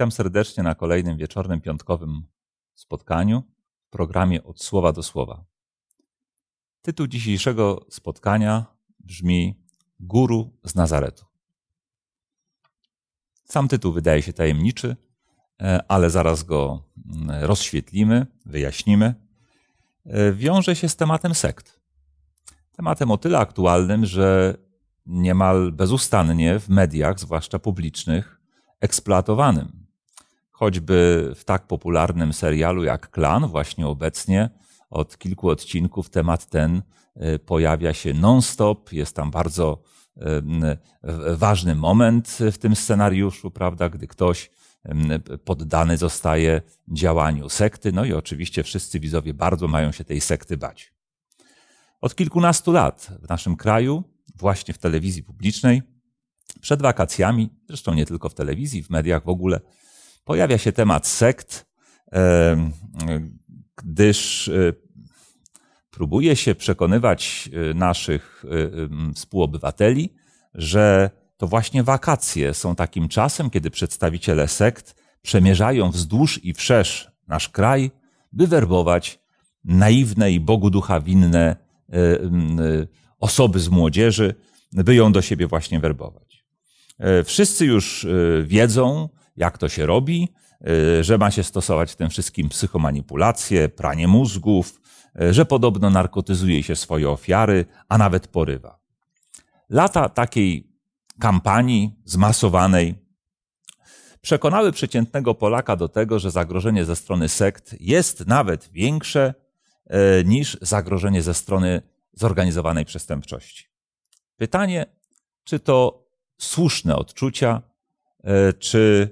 Witam serdecznie na kolejnym wieczornym piątkowym spotkaniu w programie Od Słowa do Słowa. Tytuł dzisiejszego spotkania brzmi Guru z Nazaretu. Sam tytuł wydaje się tajemniczy, e, ale zaraz go mm, rozświetlimy, wyjaśnimy. E, wiąże się z tematem sekt. Tematem o tyle aktualnym, że niemal bezustannie w mediach, zwłaszcza publicznych, eksploatowanym. Choćby w tak popularnym serialu jak Klan, właśnie obecnie od kilku odcinków temat ten e, pojawia się non-stop. Jest tam bardzo e, ważny moment w tym scenariuszu, prawda, gdy ktoś poddany zostaje działaniu sekty. No i oczywiście wszyscy widzowie bardzo mają się tej sekty bać. Od kilkunastu lat w naszym kraju, właśnie w telewizji publicznej, przed wakacjami, zresztą nie tylko w telewizji, w mediach w ogóle, pojawia się temat sekt, gdyż e, próbuje się przekonywać e, naszych e, współobywateli, że to właśnie wakacje są takim czasem, kiedy przedstawiciele sekt przemierzają wzdłuż i wszerz nasz kraj, by werbować naiwne i Bogu ducha winne osoby z młodzieży, by ją do siebie właśnie werbować. Wszyscy już wiedzą, jak to się robi, e, że ma się stosować w tym wszystkim psychomanipulacje, pranie mózgów, że podobno narkotyzuje się swoje ofiary, a nawet porywa. Lata takiej kampanii zmasowanej przekonały przeciętnego Polaka do tego, że zagrożenie ze strony sekt jest nawet większe niż zagrożenie ze strony zorganizowanej przestępczości. Pytanie, czy to słuszne odczucia, czy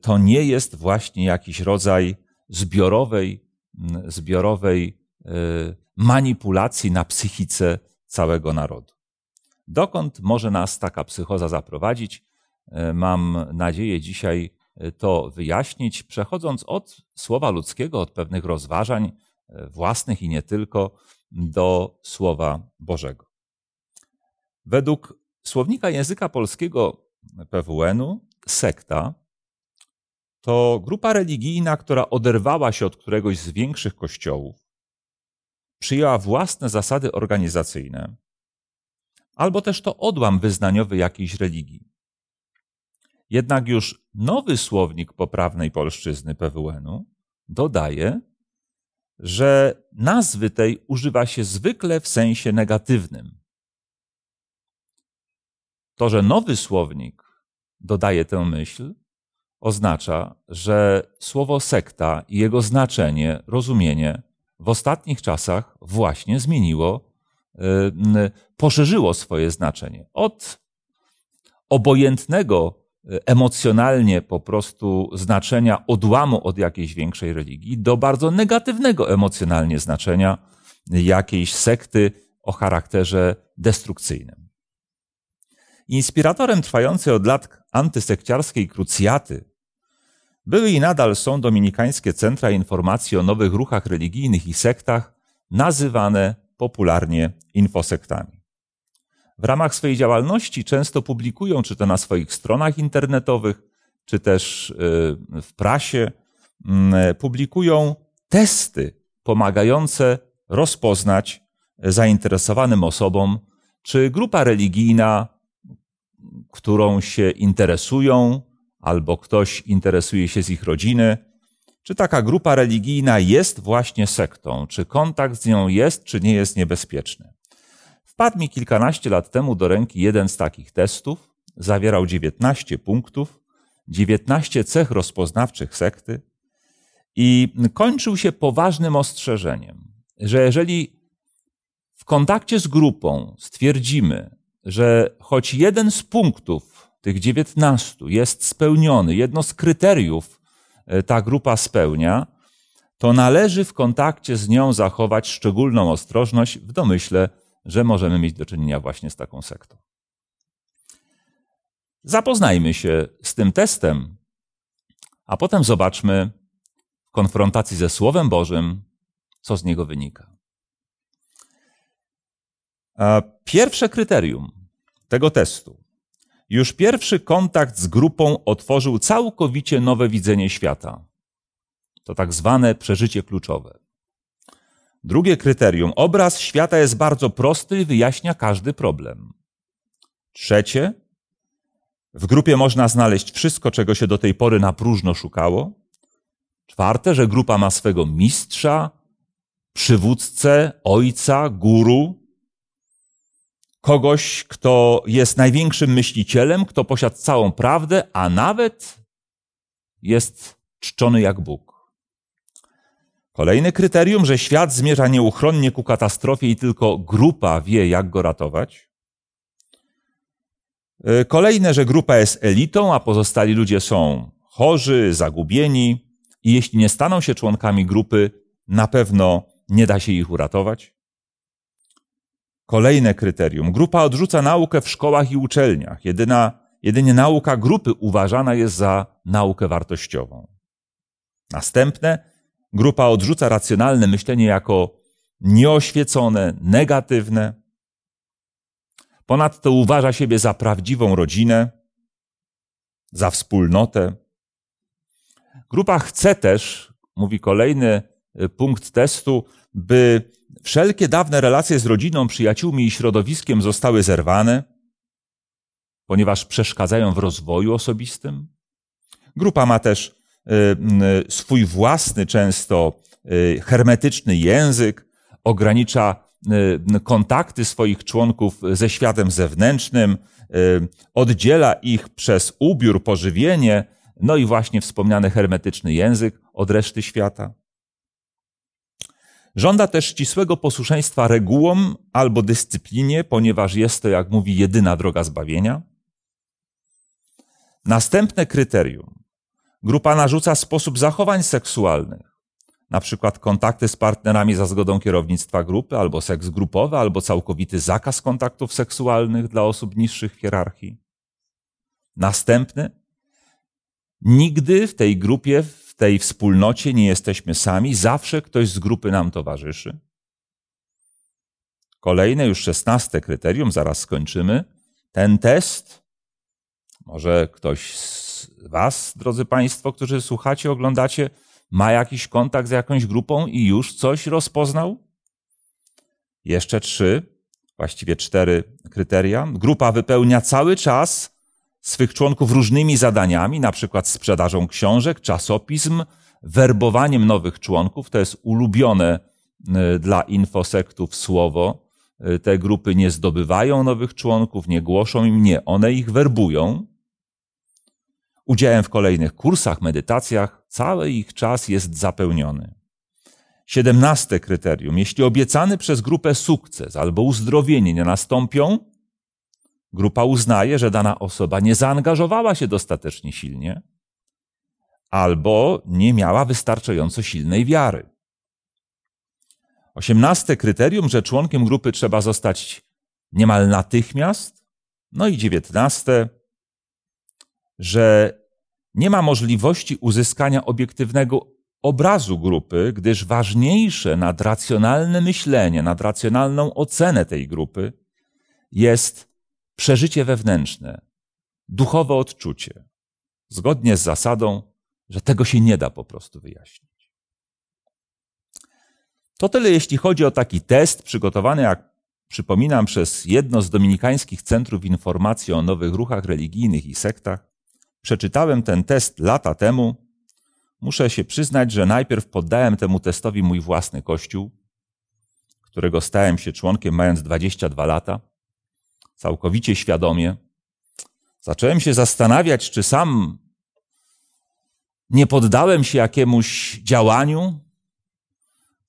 to nie jest właśnie jakiś rodzaj zbiorowej, zbiorowej e, manipulacji na psychice całego narodu. Dokąd może nas taka psychoza zaprowadzić? Mam nadzieję dzisiaj to wyjaśnić, przechodząc od słowa ludzkiego, od pewnych rozważań własnych i nie tylko, do słowa Bożego. Według słownika języka polskiego PWN-u sekta to grupa religijna, która oderwała się od któregoś z większych kościołów, przyjęła własne zasady organizacyjne, albo też to odłam wyznaniowy jakiejś religii. Jednak już nowy słownik poprawnej polszczyzny PWN-u dodaje, że nazwy tej używa się zwykle w sensie negatywnym. To, że nowy słownik dodaje tę myśl, oznacza, że słowo sekta i jego znaczenie, rozumienie w ostatnich czasach właśnie zmieniło, y, poszerzyło swoje znaczenie. Od obojętnego y, emocjonalnie po prostu znaczenia odłamu od jakiejś większej religii do bardzo negatywnego emocjonalnie znaczenia jakiejś sekty o charakterze destrukcyjnym. Inspiratorem trwającej od lat antysekciarskiej krucjaty były i nadal są dominikańskie centra informacji o nowych ruchach religijnych i sektach, nazywane popularnie infosektami. W ramach swojej działalności często publikują, czy to na swoich stronach internetowych, czy też y, w prasie, mm, publikują testy pomagające rozpoznać zainteresowanym osobom, czy grupa religijna którą się interesują, albo ktoś interesuje się z ich rodziny, czy taka grupa religijna jest właśnie sektą, czy kontakt z nią jest, czy nie jest niebezpieczny. Wpadł mi kilkanaście lat temu do ręki jeden z takich testów, zawierał 19 punktów, 19 cech rozpoznawczych sekty i kończył się poważnym ostrzeżeniem, że jeżeli w kontakcie z grupą stwierdzimy, że choć jeden z punktów tych dziewiętnastu jest spełniony, jedno z kryteriów e, ta grupa spełnia, to należy w kontakcie z nią zachować szczególną ostrożność w domyśle, że możemy mieć do czynienia właśnie z taką sektą. Zapoznajmy się z tym testem, a potem zobaczmy w konfrontacji ze Słowem Bożym, co z niego wynika. Pierwsze kryterium tego testu Już pierwszy kontakt z grupą otworzył całkowicie nowe widzenie świata. To tak zwane przeżycie kluczowe. Drugie kryterium. Obraz świata jest bardzo prosty i wyjaśnia każdy problem. Trzecie. W grupie można znaleźć wszystko, czego się do tej pory na próżno szukało. Czwarte, że grupa ma swego mistrza, przywódcę, ojca, guru, kogoś, kto jest największym myślicielem, kto posiadł całą prawdę, a nawet jest czczony jak Bóg. Kolejne kryterium, że świat zmierza nieuchronnie ku katastrofie i tylko grupa wie, jak go ratować. E, kolejne, że grupa jest elitą, a pozostali ludzie są chorzy, zagubieni i jeśli nie staną się członkami grupy, na pewno nie da się ich uratować. Kolejne kryterium. Grupa odrzuca naukę w szkołach i uczelniach. Jedyna, jedynie nauka grupy uważana jest za naukę wartościową. Następne. Grupa odrzuca racjonalne myślenie jako nieoświecone, negatywne. Ponadto uważa siebie za prawdziwą rodzinę, za wspólnotę. Grupa chce też, mówi kolejny y, punkt testu, by wszelkie dawne relacje z rodziną, przyjaciółmi i środowiskiem zostały zerwane, ponieważ przeszkadzają w rozwoju osobistym. Grupa ma też y, y, swój własny, często y, hermetyczny język, ogranicza kontakty swoich członków ze światem zewnętrznym, oddziela ich przez ubiór, pożywienie, no i właśnie wspomniany hermetyczny język od reszty świata. Żąda też ścisłego posłuszeństwa regułom albo dyscyplinie, ponieważ jest to, jak mówi, jedyna droga zbawienia. Następne kryterium. Grupa narzuca sposób zachowań seksualnych, na przykład kontakty z partnerami za zgodą kierownictwa grupy, albo seks grupowy, albo całkowity zakaz kontaktów seksualnych dla osób niższych w hierarchii. Następny. Nigdy w tej grupie tej wspólnocie nie jesteśmy sami, zawsze ktoś z grupy nam towarzyszy. Kolejne, już szesnaste kryterium, zaraz skończymy. Ten test, może ktoś z Was, drodzy Państwo, którzy słuchacie, oglądacie, ma jakiś kontakt z jakąś grupą i już coś rozpoznał? Jeszcze trzy, właściwie cztery kryteria. Grupa wypełnia cały czas swych członków różnymi zadaniami, na przykład sprzedażą książek, czasopism, werbowaniem nowych członków. To jest ulubione y, dla infosektów słowo. Y, te grupy nie zdobywają nowych członków, nie głoszą im, nie, one ich werbują. Udziałem w kolejnych kursach, medytacjach, cały ich czas jest zapełniony. Siedemnaste kryterium. Jeśli obiecany przez grupę sukces albo uzdrowienie nie nastąpią, Grupa uznaje, że dana osoba nie zaangażowała się dostatecznie silnie albo nie miała wystarczająco silnej wiary. Osiemnaste kryterium, że członkiem grupy trzeba zostać niemal natychmiast. No i dziewiętnaste, że nie ma możliwości uzyskania obiektywnego obrazu grupy, gdyż ważniejsze nad racjonalne myślenie, nad racjonalną ocenę tej grupy jest przeżycie wewnętrzne, duchowe odczucie, zgodnie z zasadą, że tego się nie da po prostu wyjaśnić. To tyle, jeśli chodzi o taki test przygotowany, jak przypominam, przez jedno z dominikańskich centrów informacji o nowych ruchach religijnych i sektach. Przeczytałem ten test lata temu. Muszę się przyznać, że najpierw poddałem temu testowi mój własny kościół, którego stałem się członkiem mając 22 lata całkowicie świadomie, zacząłem się zastanawiać, czy sam nie poddałem się jakiemuś działaniu,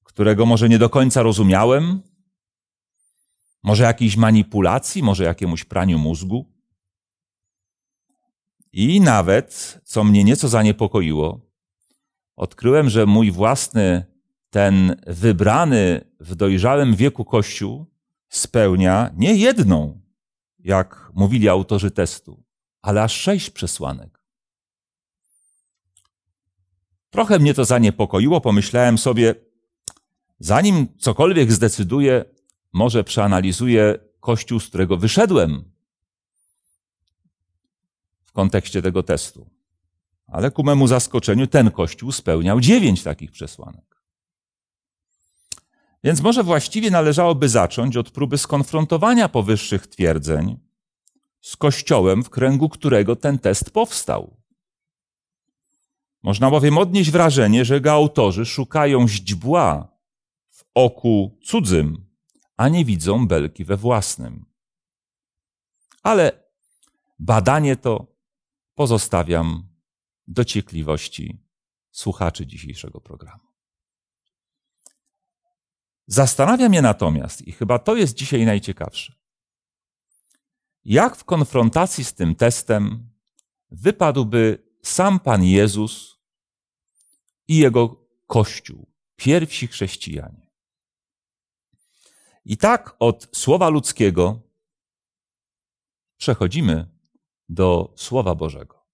którego może nie do końca rozumiałem, może jakiejś manipulacji, może jakiemuś praniu mózgu. I nawet, co mnie nieco zaniepokoiło, odkryłem, że mój własny, ten wybrany w dojrzałym wieku Kościół spełnia nie jedną, jak mówili autorzy testu, ale aż sześć przesłanek. Trochę mnie to zaniepokoiło, pomyślałem sobie, zanim cokolwiek zdecyduję, może przeanalizuję, Kościół, z którego wyszedłem. w kontekście tego testu. Ale ku memu zaskoczeniu ten kościół spełniał dziewięć takich przesłanek. Więc może właściwie należałoby zacząć od próby skonfrontowania powyższych twierdzeń z kościołem, w kręgu którego ten test powstał. Można bowiem odnieść wrażenie, że go autorzy szukają źdźbła w oku cudzym, a nie widzą belki we własnym. Ale badanie to pozostawiam dociekliwości słuchaczy dzisiejszego programu. Zastanawia mnie natomiast, i chyba to jest dzisiaj najciekawsze, jak w konfrontacji z tym testem wypadłby sam Pan Jezus i jego Kościół, pierwsi chrześcijanie. I tak od słowa ludzkiego przechodzimy do Słowa Bożego.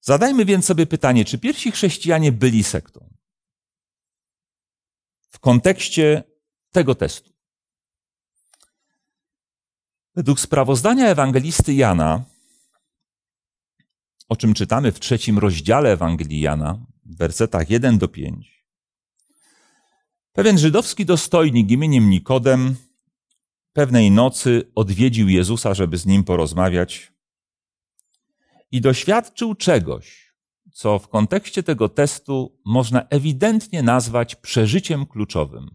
Zadajmy więc sobie pytanie, czy pierwsi chrześcijanie byli sektą? W kontekście tego testu. Według sprawozdania ewangelisty Jana, o czym czytamy w trzecim rozdziale Ewangelii Jana, w wersetach 1 do 5, pewien żydowski dostojnik imieniem Nikodem pewnej nocy odwiedził Jezusa, żeby z nim porozmawiać i doświadczył czegoś, co w kontekście tego testu można ewidentnie nazwać przeżyciem kluczowym.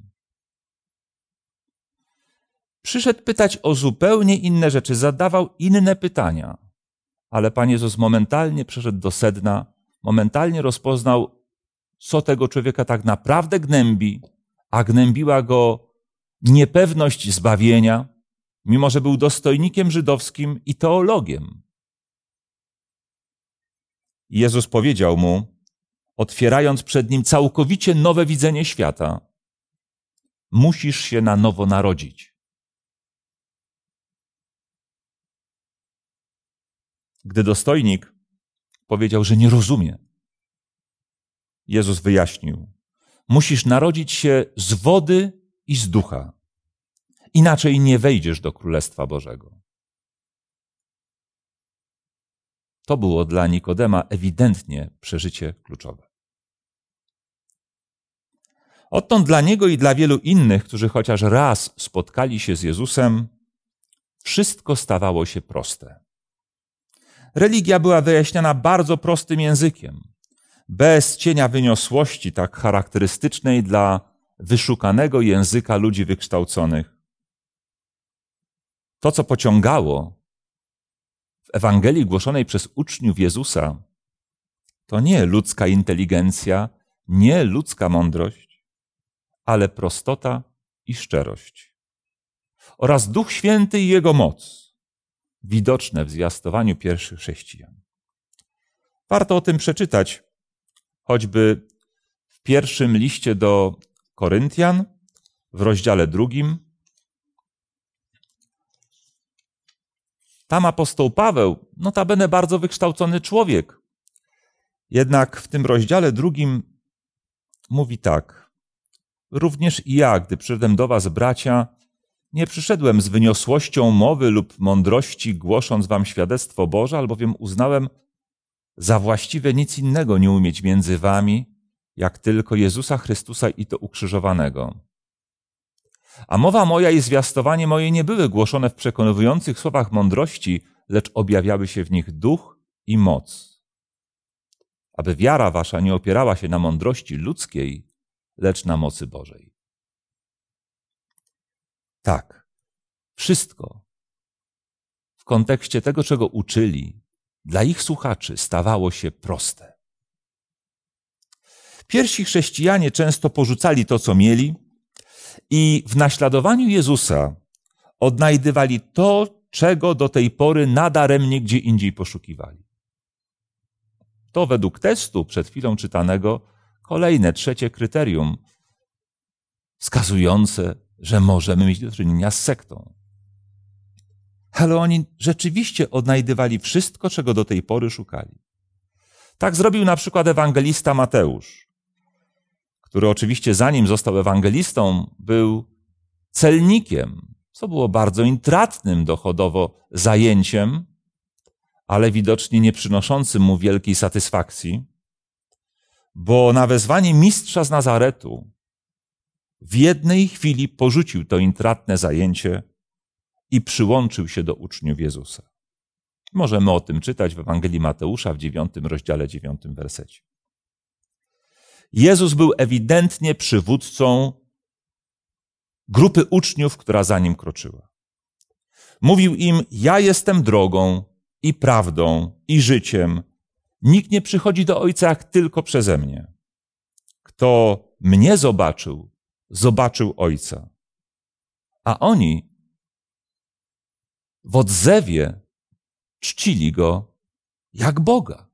Przyszedł pytać o zupełnie inne rzeczy, zadawał inne pytania, ale Pan Jezus momentalnie przeszedł do sedna, momentalnie rozpoznał, co tego człowieka tak naprawdę gnębi, a gnębiła go niepewność zbawienia, mimo że był dostojnikiem żydowskim i teologiem. Jezus powiedział mu, otwierając przed nim całkowicie nowe widzenie świata: Musisz się na nowo narodzić. Gdy dostojnik powiedział, że nie rozumie, Jezus wyjaśnił: Musisz narodzić się z wody i z ducha. Inaczej nie wejdziesz do Królestwa Bożego. To było dla Nikodema ewidentnie przeżycie kluczowe. Odtąd dla niego i dla wielu innych, którzy chociaż raz spotkali się z Jezusem, wszystko stawało się proste. Religia była wyjaśniana bardzo prostym językiem, bez cienia wyniosłości, tak charakterystycznej dla wyszukanego języka ludzi wykształconych. To, co pociągało w Ewangelii głoszonej przez uczniów Jezusa, to nie ludzka inteligencja, nie ludzka mądrość, ale prostota i szczerość. Oraz Duch Święty i Jego moc, widoczne w zwiastowaniu pierwszych chrześcijan. Warto o tym przeczytać, choćby w pierwszym liście do Koryntian w rozdziale drugim. Tam apostoł Paweł, notabene bardzo wykształcony człowiek, jednak w tym rozdziale drugim mówi tak. Również i ja, gdy przyszedłem do was, bracia, nie przyszedłem z wyniosłością mowy lub mądrości, głosząc wam świadectwo Boże, albowiem uznałem za właściwe nic innego nie umieć między wami, jak tylko Jezusa Chrystusa i to ukrzyżowanego. A mowa moja i zwiastowanie moje nie były głoszone w przekonujących słowach mądrości, lecz objawiały się w nich duch i moc. Aby wiara wasza nie opierała się na mądrości ludzkiej, lecz na mocy Bożej. Tak, wszystko w kontekście tego, czego uczyli, dla ich słuchaczy stawało się proste. Pierwsi chrześcijanie często porzucali to, co mieli i w naśladowaniu Jezusa odnajdywali to, czego do tej pory nadaremnie gdzie indziej poszukiwali. To według testu przed chwilą czytanego kolejne, trzecie kryterium wskazujące, że możemy mieć do czynienia z sektą. Ale oni rzeczywiście odnajdywali wszystko, czego do tej pory szukali. Tak zrobił na przykład ewangelista Mateusz który oczywiście zanim został ewangelistą, był celnikiem, co było bardzo intratnym dochodowo zajęciem, ale widocznie nie przynoszącym mu wielkiej satysfakcji, bo na wezwanie mistrza z Nazaretu w jednej chwili porzucił to intratne zajęcie i przyłączył się do uczniów Jezusa. Możemy o tym czytać w Ewangelii Mateusza w dziewiątym rozdziale, dziewiątym wersecie. Jezus był ewidentnie przywódcą grupy uczniów, która za nim kroczyła. Mówił im: Ja jestem drogą i prawdą i życiem. Nikt nie przychodzi do Ojca jak tylko przeze mnie. Kto mnie zobaczył, zobaczył Ojca. A oni w odzewie czcili go jak Boga.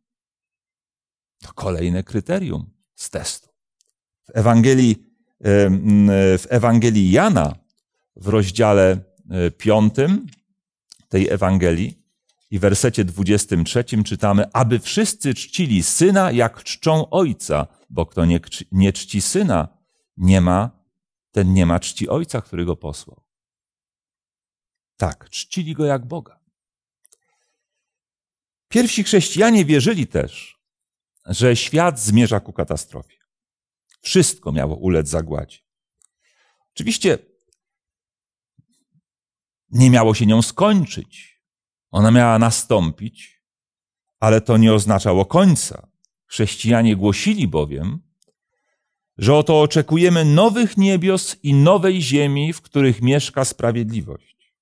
To kolejne kryterium z testu. W Ewangelii, w Ewangelii Jana, w rozdziale e, piątym tej Ewangelii i wersecie 23 czytamy, aby wszyscy czcili syna, jak czczą ojca, bo kto nie, nie czci syna, nie ma, ten nie ma czci ojca, który go posłał. Tak, czcili go jak Boga. Pierwsi chrześcijanie wierzyli też, że świat zmierza ku katastrofie. Wszystko miało ulec zagładzie. Oczywiście nie miało się nią skończyć. Ona miała nastąpić, ale to nie oznaczało końca. Chrześcijanie głosili bowiem, że oto oczekujemy nowych niebios i nowej ziemi, w których mieszka sprawiedliwość.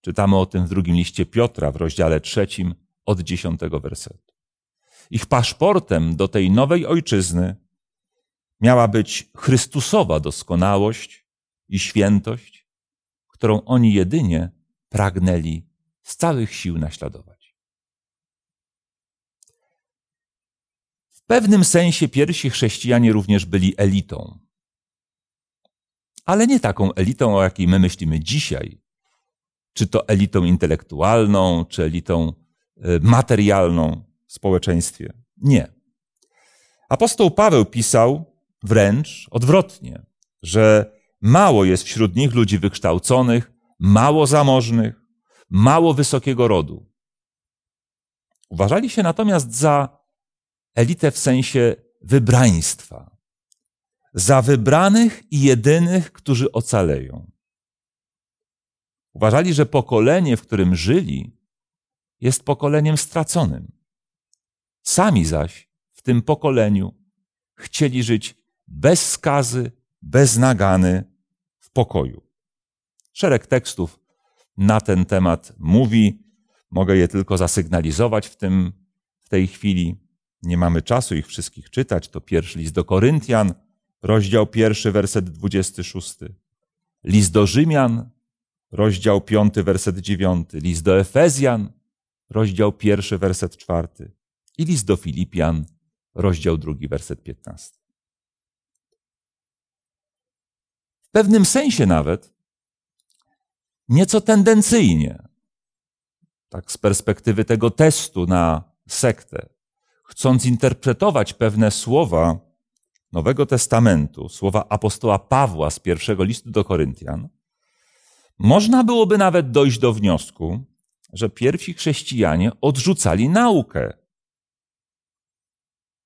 Czytamy o tym w drugim liście Piotra w rozdziale trzecim od dziesiątego wersetu. Ich paszportem do tej nowej ojczyzny miała być Chrystusowa doskonałość i świętość, którą oni jedynie pragnęli z całych sił naśladować. W pewnym sensie pierwsi chrześcijanie również byli elitą. Ale nie taką elitą, o jakiej my myślimy dzisiaj. Czy to elitą intelektualną, czy elitą y, materialną społeczeństwie. Nie. Apostoł Paweł pisał wręcz odwrotnie, że mało jest wśród nich ludzi wykształconych, mało zamożnych, mało wysokiego rodu. Uważali się natomiast za elitę w sensie wybraństwa, za wybranych i jedynych, którzy ocaleją. Uważali, że pokolenie, w którym żyli, jest pokoleniem straconym. Sami zaś w tym pokoleniu chcieli żyć bez skazy, bez nagany, w pokoju. Szereg tekstów na ten temat mówi. Mogę je tylko zasygnalizować w, tym, w tej chwili. Nie mamy czasu ich wszystkich czytać. To pierwszy list do Koryntian, rozdział pierwszy, werset 26. List do Rzymian, rozdział piąty, werset dziewiąty. List do Efezjan, rozdział pierwszy, werset czwarty. I list do Filipian, rozdział drugi, werset piętnasty. W pewnym sensie nawet, nieco tendencyjnie, tak z perspektywy tego testu na sektę, chcąc interpretować pewne słowa Nowego Testamentu, słowa apostoła Pawła z pierwszego listu do Koryntian, można byłoby nawet dojść do wniosku, że pierwsi chrześcijanie odrzucali naukę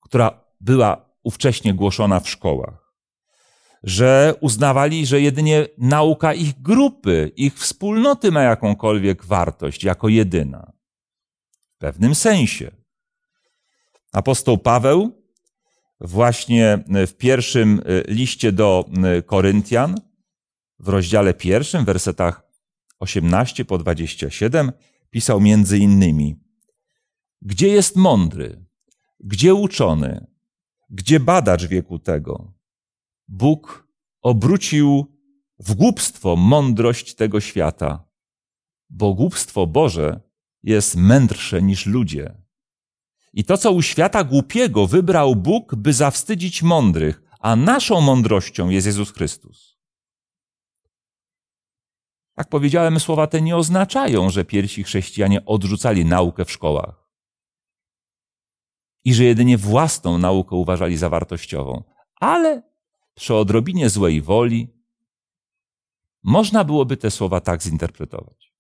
która była ówcześnie głoszona w szkołach, że uznawali, że jedynie nauka ich grupy, ich wspólnoty ma jakąkolwiek wartość jako jedyna. W pewnym sensie. Apostoł Paweł właśnie w pierwszym e, liście do e, Koryntian, w rozdziale pierwszym, wersetach 18 po 27, pisał między innymi: Gdzie jest mądry? Gdzie uczony? Gdzie badacz wieku tego? Bóg obrócił w głupstwo mądrość tego świata, bo głupstwo Boże jest mędrsze niż ludzie. I to, co u świata głupiego wybrał Bóg, by zawstydzić mądrych, a naszą mądrością jest Jezus Chrystus. Jak powiedziałem, słowa te nie oznaczają, że pierwsi chrześcijanie odrzucali naukę w szkołach i że jedynie własną naukę uważali za wartościową. Ale przy odrobinie złej woli Można byłoby te słowa tak zinterpretować.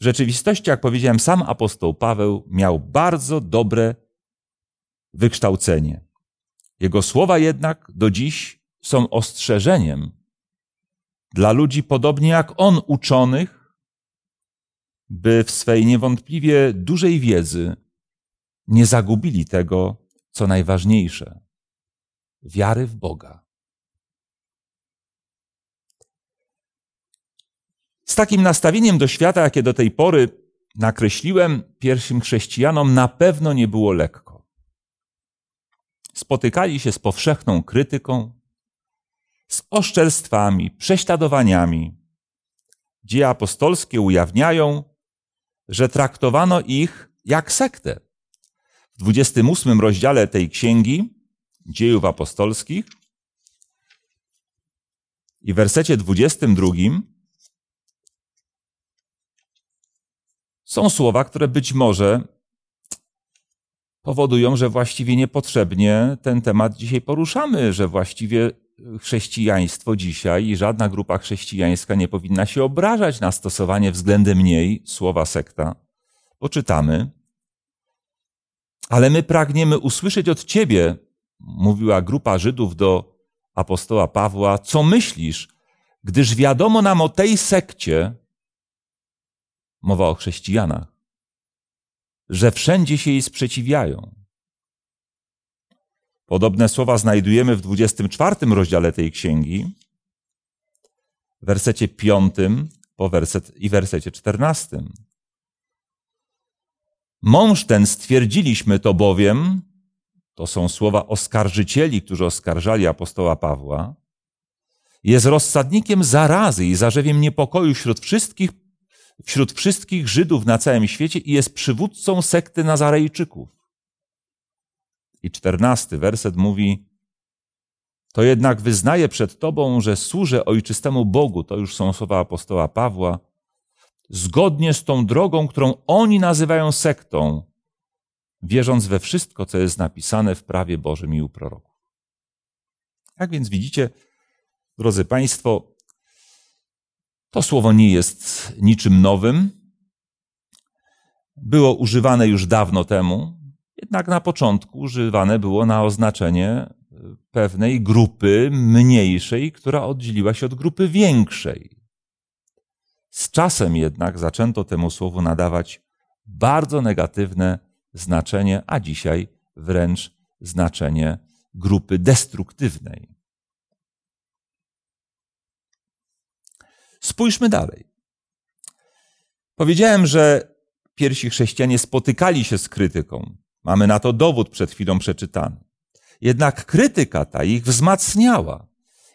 W rzeczywistości, jak powiedziałem, sam apostoł Paweł miał bardzo dobre wykształcenie. Jego słowa jednak do dziś są ostrzeżeniem dla ludzi podobnie jak on uczonych, by w swej niewątpliwie dużej wiedzy nie zagubili tego, co najważniejsze wiary w Boga. Z takim nastawieniem do świata, jakie do tej pory nakreśliłem pierwszym chrześcijanom, na pewno nie było lekko. Spotykali się z powszechną krytyką, z oszczerstwami, prześladowaniami. Dzieje apostolskie ujawniają, że traktowano ich jak sektę. W 28 rozdziale tej księgi, Dziejów Apostolskich, i w wersecie 22 są słowa, które być może powodują, że właściwie niepotrzebnie ten temat dzisiaj poruszamy, że właściwie chrześcijaństwo dzisiaj i żadna grupa chrześcijańska nie powinna się obrażać na stosowanie względem niej słowa sekta. Poczytamy. Ale my pragniemy usłyszeć od Ciebie, mówiła grupa Żydów do apostoła Pawła, co myślisz, gdyż wiadomo nam o tej sekcie, mowa o chrześcijanach, że wszędzie się jej sprzeciwiają. Podobne słowa znajdujemy w 24 rozdziale tej księgi, w wersecie 5 po werset, i wersecie 14. Mąż ten stwierdziliśmy to bowiem, to są słowa oskarżycieli, którzy oskarżali apostoła Pawła, jest rozsadnikiem zarazy i zarzewiem niepokoju wśród wszystkich, wśród wszystkich Żydów na całym świecie i jest przywódcą sekty Nazarejczyków. I czternasty werset mówi, to jednak wyznaję przed Tobą, że służę ojczystemu Bogu, to już są słowa apostoła Pawła, zgodnie z tą drogą, którą oni nazywają sektą, wierząc we wszystko, co jest napisane w prawie Bożym i u proroków. Jak więc widzicie, drodzy Państwo, to słowo nie jest niczym nowym. Było używane już dawno temu, jednak na początku używane było na oznaczenie e, pewnej grupy mniejszej, która oddzieliła się od grupy większej. Z czasem jednak zaczęto temu słowu nadawać bardzo negatywne znaczenie, a dzisiaj wręcz znaczenie grupy destruktywnej. Spójrzmy dalej. Powiedziałem, że pierwsi chrześcijanie spotykali się z krytyką. Mamy na to dowód przed chwilą przeczytany. Jednak krytyka ta ich wzmacniała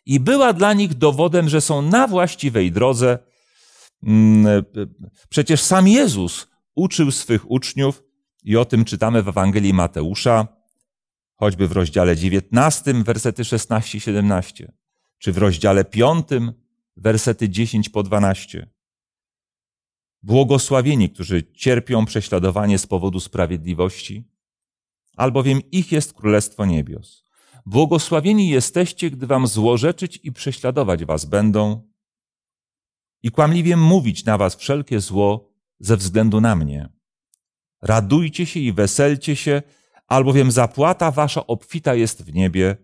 i była dla nich dowodem, że są na właściwej drodze. Mm, przecież sam Jezus uczył swych uczniów i o tym czytamy w Ewangelii Mateusza, choćby w rozdziale 19, wersety 16 i 17, czy w rozdziale 5, wersety 10 po 12. Błogosławieni, którzy cierpią prześladowanie z powodu sprawiedliwości, albowiem ich jest Królestwo Niebios. Błogosławieni jesteście, gdy wam złorzeczyć i prześladować was będą i kłamliwie mówić na was wszelkie zło ze względu na mnie. Radujcie się i weselcie się, albowiem zapłata wasza obfita jest w niebie,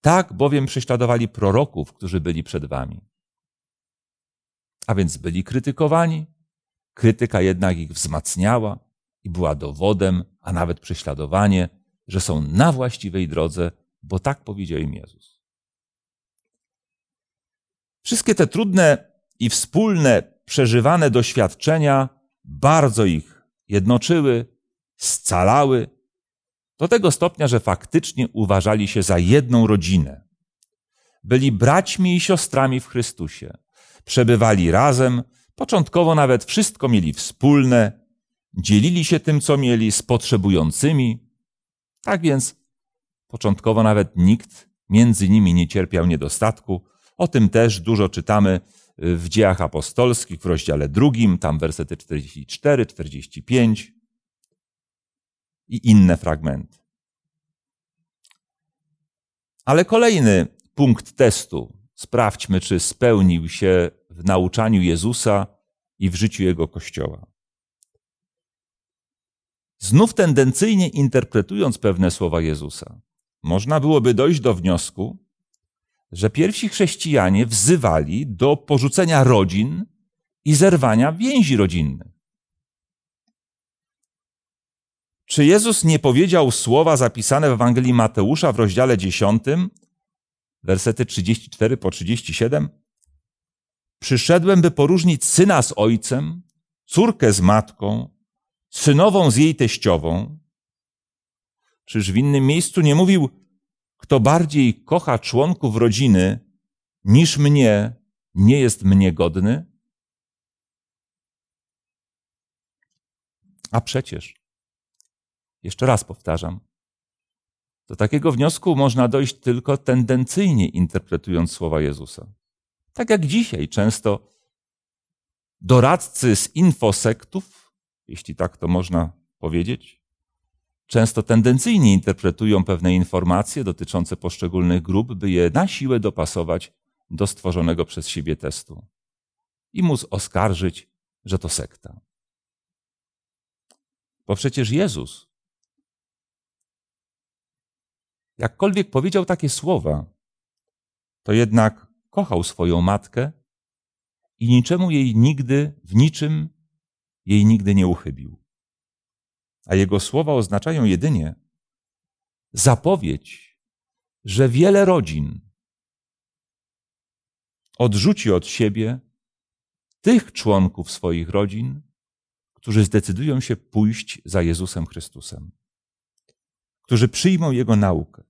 tak bowiem prześladowali proroków, którzy byli przed wami. A więc byli krytykowani, krytyka jednak ich wzmacniała, i była dowodem, a nawet prześladowanie, że są na właściwej drodze, bo tak powiedział im Jezus. Wszystkie te trudne i wspólne przeżywane doświadczenia bardzo ich jednoczyły, scalały, do tego stopnia, że faktycznie uważali się za jedną rodzinę. Byli braćmi i siostrami w Chrystusie. Przebywali razem, początkowo nawet wszystko mieli wspólne, dzielili się tym, co mieli z potrzebującymi. Tak więc początkowo nawet nikt między nimi nie cierpiał niedostatku. O tym też dużo czytamy w dziejach apostolskich w rozdziale drugim, tam wersety 44, 45 i inne fragmenty. Ale kolejny punkt testu sprawdźmy, czy spełnił się w nauczaniu Jezusa i w życiu Jego Kościoła. Znów tendencyjnie interpretując pewne słowa Jezusa, można byłoby dojść do wniosku, że pierwsi chrześcijanie wzywali do porzucenia rodzin i zerwania więzi rodzinnych. Czy Jezus nie powiedział słowa zapisane w Ewangelii Mateusza w rozdziale 10, wersety 34 po 37? Przyszedłem, by poróżnić syna z ojcem, córkę z matką, synową z jej teściową. Czyż w innym miejscu nie mówił, kto bardziej kocha członków rodziny niż mnie, nie jest mnie godny? A przecież, jeszcze raz powtarzam, do takiego wniosku można dojść tylko tendencyjnie interpretując słowa Jezusa. Tak jak dzisiaj często doradcy z infosektów, jeśli tak to można powiedzieć, często tendencyjnie interpretują pewne informacje dotyczące poszczególnych grup, by je na siłę dopasować do stworzonego przez siebie testu i móc oskarżyć, że to sekta. Bo przecież Jezus, jakkolwiek powiedział takie słowa, to jednak kochał swoją matkę i niczemu jej nigdy, w niczym jej nigdy nie uchybił. A jego słowa oznaczają jedynie zapowiedź, że wiele rodzin odrzuci od siebie tych członków swoich rodzin, którzy zdecydują się pójść za Jezusem Chrystusem, którzy przyjmą Jego naukę,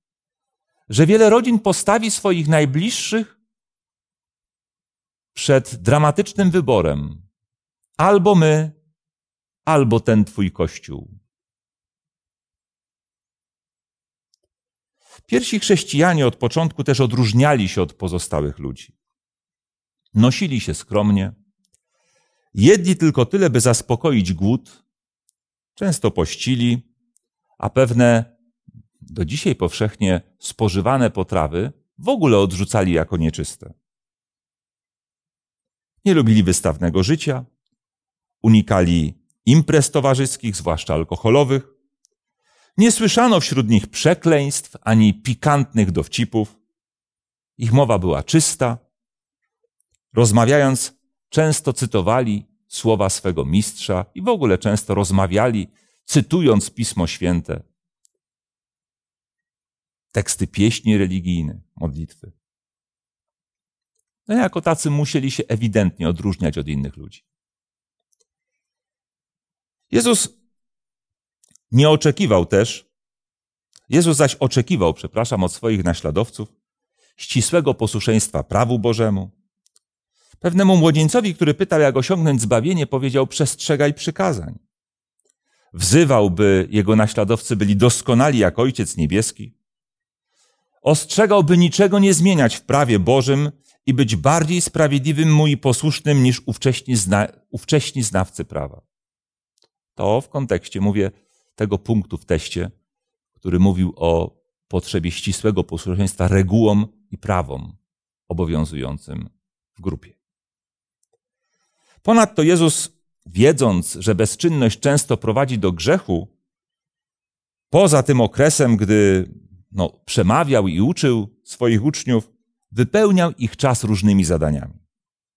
że wiele rodzin postawi swoich najbliższych przed dramatycznym wyborem albo my, albo ten Twój Kościół. Pierwsi chrześcijanie od początku też odróżniali się od pozostałych ludzi. Nosili się skromnie, jedli tylko tyle, by zaspokoić głód, często pościli, a pewne do dzisiaj powszechnie spożywane potrawy w ogóle odrzucali jako nieczyste. Nie lubili wystawnego życia, unikali imprez towarzyskich, zwłaszcza alkoholowych. Nie słyszano wśród nich przekleństw ani pikantnych dowcipów. Ich mowa była czysta. Rozmawiając, często cytowali słowa swego mistrza i w ogóle często rozmawiali, cytując Pismo Święte. Teksty pieśni religijne, modlitwy. No jako tacy musieli się ewidentnie odróżniać od innych ludzi. Jezus nie oczekiwał też, Jezus zaś oczekiwał, przepraszam, od swoich naśladowców ścisłego posłuszeństwa prawu Bożemu. Pewnemu młodzieńcowi, który pytał, jak osiągnąć zbawienie, powiedział: Przestrzegaj przykazań. Wzywał, by jego naśladowcy byli doskonali jak Ojciec Niebieski. Ostrzegał, by niczego nie zmieniać w prawie Bożym i być bardziej sprawiedliwym mu i posłusznym niż ówcześni, zna, ówcześni znawcy prawa. To w kontekście, mówię, tego punktu w teście, który mówił o potrzebie ścisłego posłuszeństwa regułom i prawom obowiązującym w grupie. Ponadto Jezus, wiedząc, że bezczynność często prowadzi do grzechu, poza tym okresem, gdy no, przemawiał i uczył swoich uczniów, wypełniał ich czas różnymi zadaniami.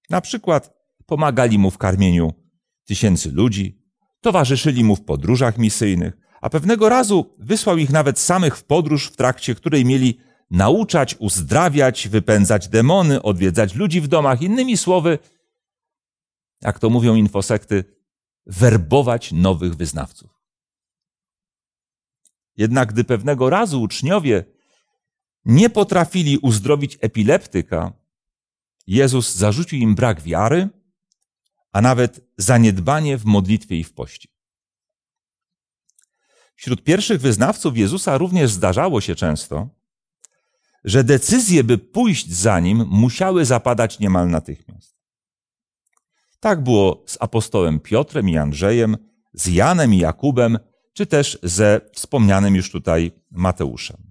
Na przykład pomagali mu w karmieniu tysięcy ludzi, Towarzyszyli mu w podróżach misyjnych, a pewnego razu wysłał ich nawet samych w podróż, w trakcie której mieli nauczać, uzdrawiać, wypędzać demony, odwiedzać ludzi w domach, innymi słowy, jak to mówią infosekty, werbować nowych wyznawców. Jednak gdy pewnego razu uczniowie nie potrafili uzdrowić epileptyka, Jezus zarzucił im brak wiary a nawet zaniedbanie w modlitwie i w poście. Wśród pierwszych wyznawców Jezusa również zdarzało się często, że decyzje, by pójść za nim, musiały zapadać niemal natychmiast. Tak było z apostołem Piotrem i Andrzejem, z Janem i Jakubem, czy też ze wspomnianym już tutaj Mateuszem.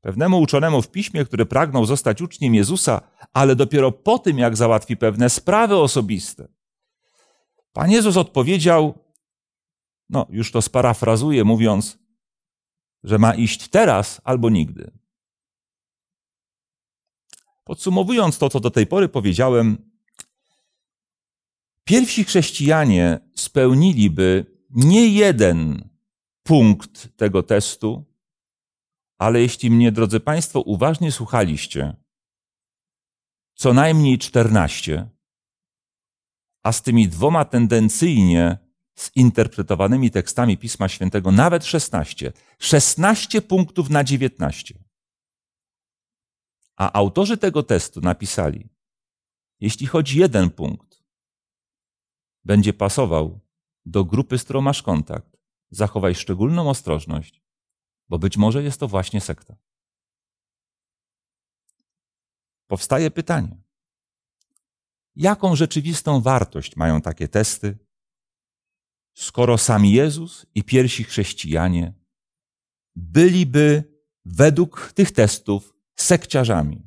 Pewnemu uczonemu w piśmie, który pragnął zostać uczniem Jezusa, ale dopiero po tym, jak załatwi pewne sprawy osobiste. Pan Jezus odpowiedział, no już to sparafrazuję, mówiąc, że ma iść teraz albo nigdy. Podsumowując to, co do tej pory powiedziałem, pierwsi chrześcijanie spełniliby nie jeden punkt tego testu, ale jeśli mnie, drodzy Państwo, uważnie słuchaliście, co najmniej 14, a z tymi dwoma tendencyjnie zinterpretowanymi tekstami Pisma Świętego nawet 16. 16 punktów na 19. A autorzy tego testu napisali, jeśli choć jeden punkt będzie pasował do grupy, z którą masz kontakt, zachowaj szczególną ostrożność, bo być może jest to właśnie sekta. Powstaje pytanie: jaką rzeczywistą wartość mają takie testy, skoro sam Jezus i pierwsi chrześcijanie byliby według tych testów sekciarzami.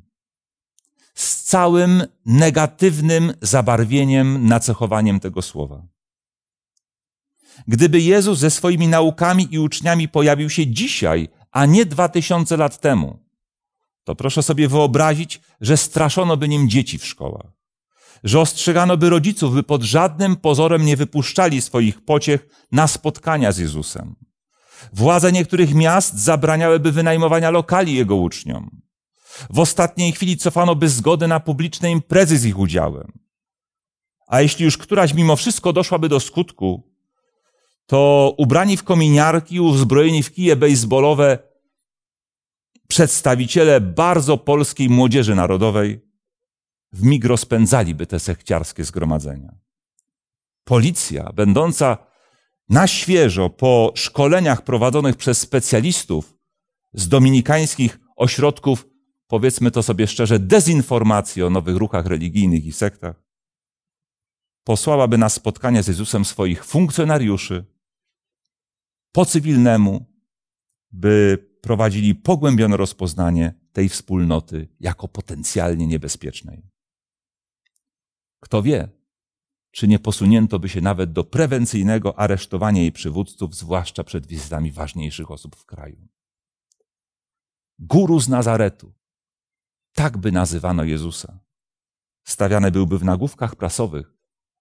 Z całym negatywnym zabarwieniem, nacechowaniem tego słowa. Gdyby Jezus ze swoimi naukami i uczniami pojawił się dzisiaj, a nie dwa tysiące lat temu, to proszę sobie wyobrazić, że straszono by nim dzieci w szkołach, że ostrzegano by rodziców, by pod żadnym pozorem nie wypuszczali swoich pociech na spotkania z Jezusem. Władze niektórych miast zabraniałyby wynajmowania lokali jego uczniom. W ostatniej chwili cofano by zgodę na publiczne imprezy z ich udziałem. A jeśli już któraś mimo wszystko doszłaby do skutku, to ubrani w kominiarki, uzbrojeni w kije baseballowe przedstawiciele bardzo polskiej młodzieży narodowej w mig rozpędzaliby te sekciarskie zgromadzenia. Policja, będąca na świeżo po szkoleniach prowadzonych przez specjalistów z dominikańskich ośrodków powiedzmy to sobie szczerze, dezinformacji o nowych ruchach religijnych i sektach, posłałaby na spotkanie z Jezusem swoich funkcjonariuszy po cywilnemu, by prowadzili pogłębione rozpoznanie tej wspólnoty jako potencjalnie niebezpiecznej. Kto wie, czy nie posunięto by się nawet do prewencyjnego aresztowania jej przywódców, zwłaszcza przed wizytami ważniejszych osób w kraju. Guru z Nazaretu, tak by nazywano Jezusa. Stawiany byłby w nagłówkach prasowych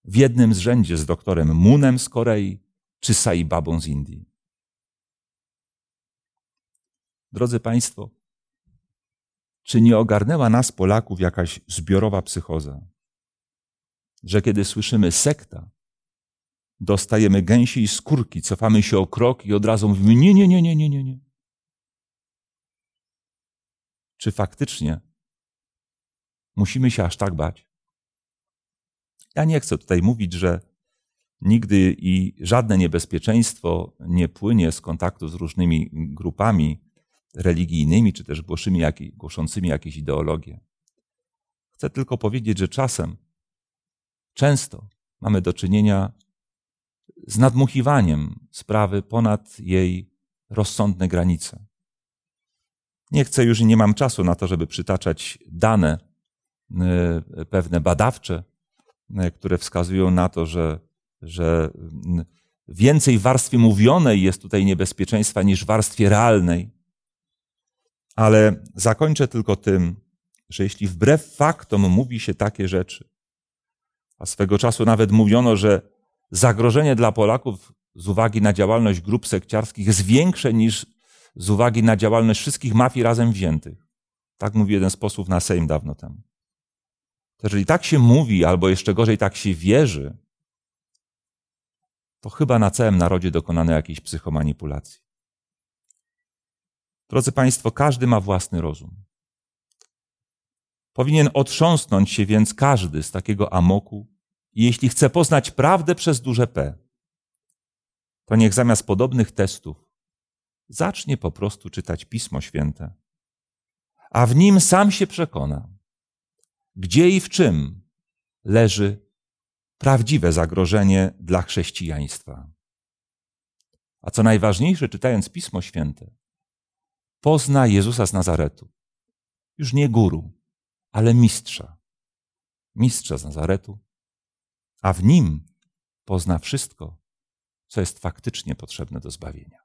w jednym z rzędzie z doktorem Munem z Korei czy Sai Babą z Indii. Drodzy Państwo, czy nie ogarnęła nas, Polaków, jakaś zbiorowa psychoza? Że kiedy słyszymy sekta, dostajemy gęsiej skórki, cofamy się o krok i od razu mówimy: Nie, nie, nie, nie, nie, nie. nie. Czy faktycznie Musimy się aż tak bać. Ja nie chcę tutaj mówić, że nigdy i żadne niebezpieczeństwo nie płynie z kontaktu z różnymi grupami religijnymi, czy też głoszącymi jakieś ideologie. Chcę tylko powiedzieć, że czasem, często mamy do czynienia z nadmuchiwaniem sprawy ponad jej rozsądne granice. Nie chcę już i nie mam czasu na to, żeby przytaczać dane Y, pewne badawcze, y, które wskazują na to, że, że więcej w warstwie mówionej jest tutaj niebezpieczeństwa niż w warstwie realnej. Ale zakończę tylko tym, że jeśli wbrew faktom mówi się takie rzeczy, a swego czasu nawet mówiono, że zagrożenie dla Polaków z uwagi na działalność grup sekciarskich jest większe niż z uwagi na działalność wszystkich mafii razem wziętych. Tak mówi jeden z posłów na Sejm dawno temu. Jeżeli tak się mówi, albo jeszcze gorzej tak się wierzy, to chyba na całym narodzie dokonano jakiejś psychomanipulacji. Drodzy Państwo, każdy ma własny rozum. Powinien otrząsnąć się więc każdy z takiego amoku i jeśli chce poznać prawdę przez duże P, to niech zamiast podobnych testów zacznie po prostu czytać Pismo Święte, a w nim sam się przekona, gdzie i w czym leży prawdziwe zagrożenie dla chrześcijaństwa. A co najważniejsze, czytając Pismo Święte, pozna Jezusa z Nazaretu. Już nie guru, ale mistrza. Mistrza z Nazaretu, a w nim pozna wszystko, co jest faktycznie potrzebne do zbawienia.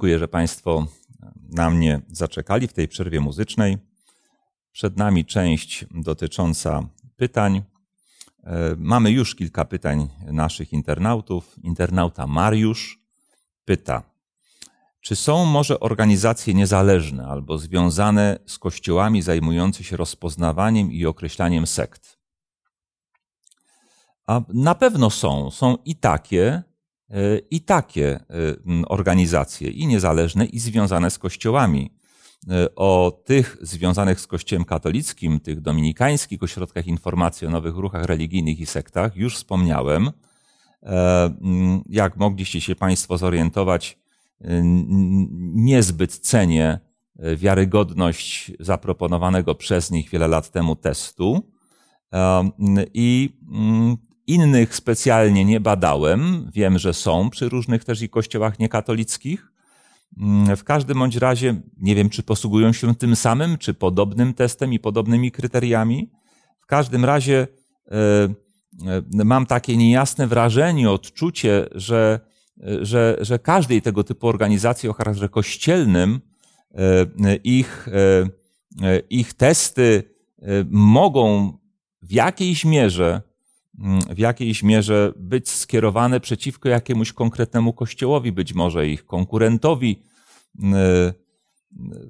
Dziękuję, że Państwo na mnie zaczekali w tej przerwie muzycznej. Przed nami część dotycząca pytań. E, Mamy już kilka pytań naszych internautów. Internauta Mariusz pyta, czy są może organizacje niezależne albo związane z kościołami zajmujące się rozpoznawaniem i określaniem sekt? A na pewno są. Są i takie, i takie e, m, organizacje, i niezależne, i związane z kościołami. E, O tych związanych z Kościołem katolickim, tych dominikańskich ośrodkach informacji o nowych ruchach religijnych i sektach już wspomniałem. E, Jak mogliście się Państwo zorientować, e, n- niezbyt cenię e, wiarygodność zaproponowanego przez nich wiele lat temu testu. Um, I innych specjalnie nie badałem. Wiem, że są przy różnych też i kościołach niekatolickich. Mm, W każdym bądź razie nie wiem, czy posługują się tym samym, czy podobnym testem i podobnymi kryteriami. W każdym razie e, e, mam takie niejasne wrażenie, odczucie, że, e, że, że każdej tego typu organizacji o charakterze kościelnym ich, ich testy mogą w jakiejś mierze w jakiejś mierze być skierowane przeciwko jakiemuś konkretnemu kościołowi, być może ich konkurentowi. Yy,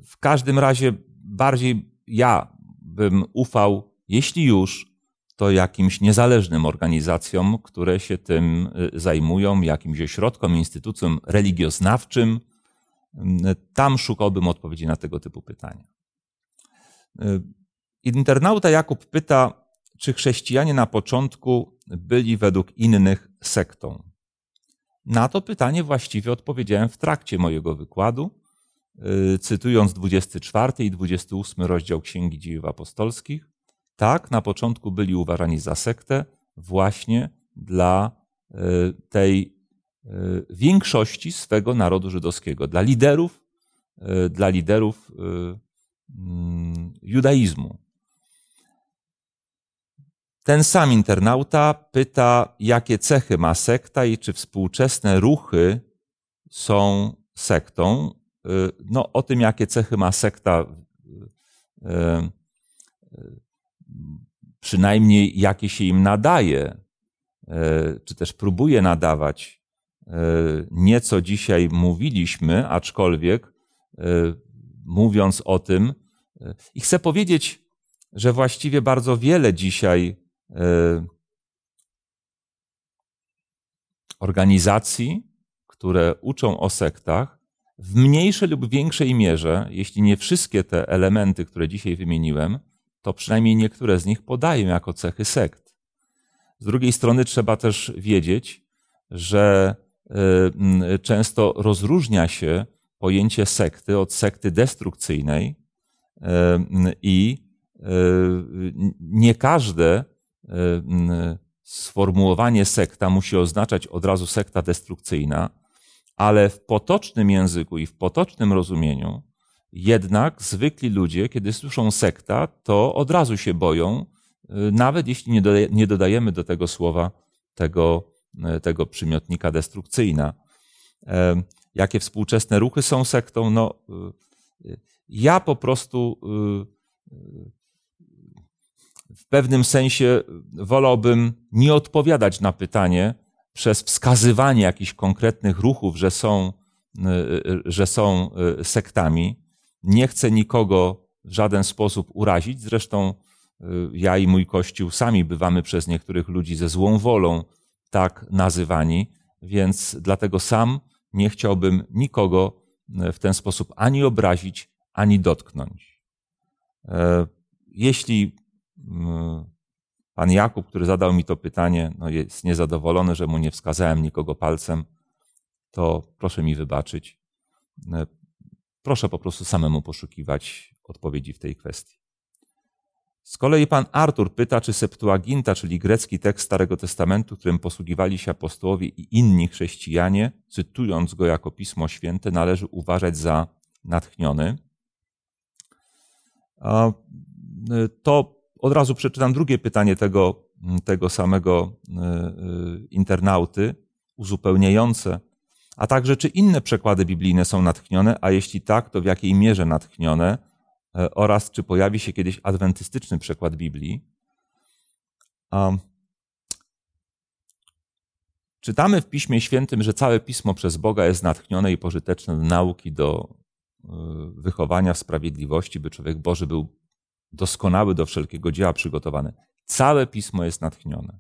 W każdym razie bardziej ja bym ufał, jeśli już, to jakimś niezależnym organizacjom, które się tym yy, zajmują, jakimś ośrodkom, instytucjom religioznawczym. Yy, Tam szukałbym odpowiedzi na tego typu pytania. Yy, Internauta Jakub pyta, czy chrześcijanie na początku byli według innych sektą? Na to pytanie właściwie odpowiedziałem w trakcie mojego wykładu, yy, cytując 24 i 28 rozdział Księgi Dziejów Apostolskich. Tak, na początku byli uważani za sektę właśnie dla yy, tej yy, większości swego narodu żydowskiego, dla liderów, dla liderów mm, judaizmu. Ten sam internauta pyta, jakie cechy ma sekta i czy współczesne ruchy są sektą. Y, No, o tym, jakie cechy ma sekta, y, y, przynajmniej jakie się im nadaje, czy też próbuje nadawać, nieco dzisiaj mówiliśmy, aczkolwiek mówiąc o tym, i chcę powiedzieć, że właściwie bardzo wiele dzisiaj organizacji, które uczą o sektach, w mniejszej lub większej mierze, jeśli nie wszystkie te elementy, które dzisiaj wymieniłem, to przynajmniej niektóre z nich podają jako cechy sekt. Z drugiej strony trzeba też wiedzieć, że y, mm, często rozróżnia się pojęcie sekty od sekty destrukcyjnej y, i y, nie każde y, sformułowanie sekta musi oznaczać od razu sekta destrukcyjna, ale w potocznym języku i w potocznym rozumieniu jednak zwykli ludzie, kiedy słyszą sekta, to od razu się boją, y, nawet jeśli nie, dodaje, nie dodajemy do tego słowa tego, y, tego przymiotnika destrukcyjna. Jakie współczesne ruchy są sektą? No, y, y, ja po prostu y, y, w pewnym sensie wolałbym nie odpowiadać na pytanie przez wskazywanie jakichś konkretnych ruchów, że są, y, y, że są y, sektami. Nie chcę nikogo w żaden sposób urazić. Zresztą ja i mój kościół sami bywamy przez niektórych ludzi ze złą wolą tak nazywani, więc dlatego sam nie chciałbym nikogo w ten sposób ani obrazić, ani dotknąć. E, Jeśli pan Jakub, który zadał mi to pytanie, no jest niezadowolony, że mu nie wskazałem nikogo palcem, to proszę mi wybaczyć. E, Proszę po prostu samemu poszukiwać odpowiedzi w tej kwestii. Z kolei pan Artur pyta, czy Septuaginta, czyli grecki tekst Starego Testamentu, którym posługiwali się apostołowie i inni chrześcijanie, cytując go jako Pismo Święte, należy uważać za natchniony. Y, To od razu przeczytam drugie pytanie tego, tego samego y, y, internauty, uzupełniające. A także, czy inne przekłady biblijne są natchnione, a jeśli tak, to w jakiej mierze natchnione, e, oraz czy pojawi się kiedyś adwentystyczny przekład Biblii. A, Czytamy w Piśmie Świętym, że całe Pismo przez Boga jest natchnione i pożyteczne do nauki, do wychowania w sprawiedliwości, by człowiek Boży był doskonały do wszelkiego dzieła przygotowany. Całe Pismo jest natchnione.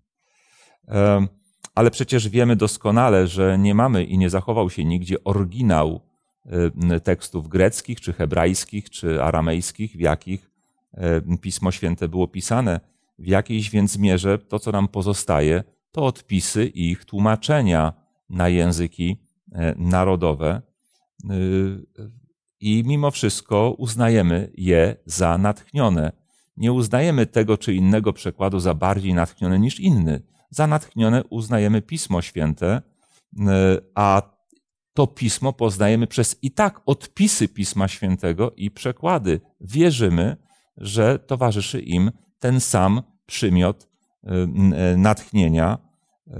Ale przecież wiemy doskonale, że nie mamy i nie zachował się nigdzie oryginał y, tekstów greckich, czy hebrajskich, czy aramejskich, w jakich y, Pismo Święte było pisane. W jakiejś więc mierze to, co nam pozostaje, to odpisy i ich tłumaczenia na języki e, narodowe. I mimo wszystko uznajemy je za natchnione. Nie uznajemy tego czy innego przekładu za bardziej natchnione niż inny. Za natchnione uznajemy Pismo Święte, a to pismo poznajemy przez i tak odpisy Pisma Świętego i przekłady. Wierzymy, że towarzyszy im ten sam przymiot y, natchnienia. Y,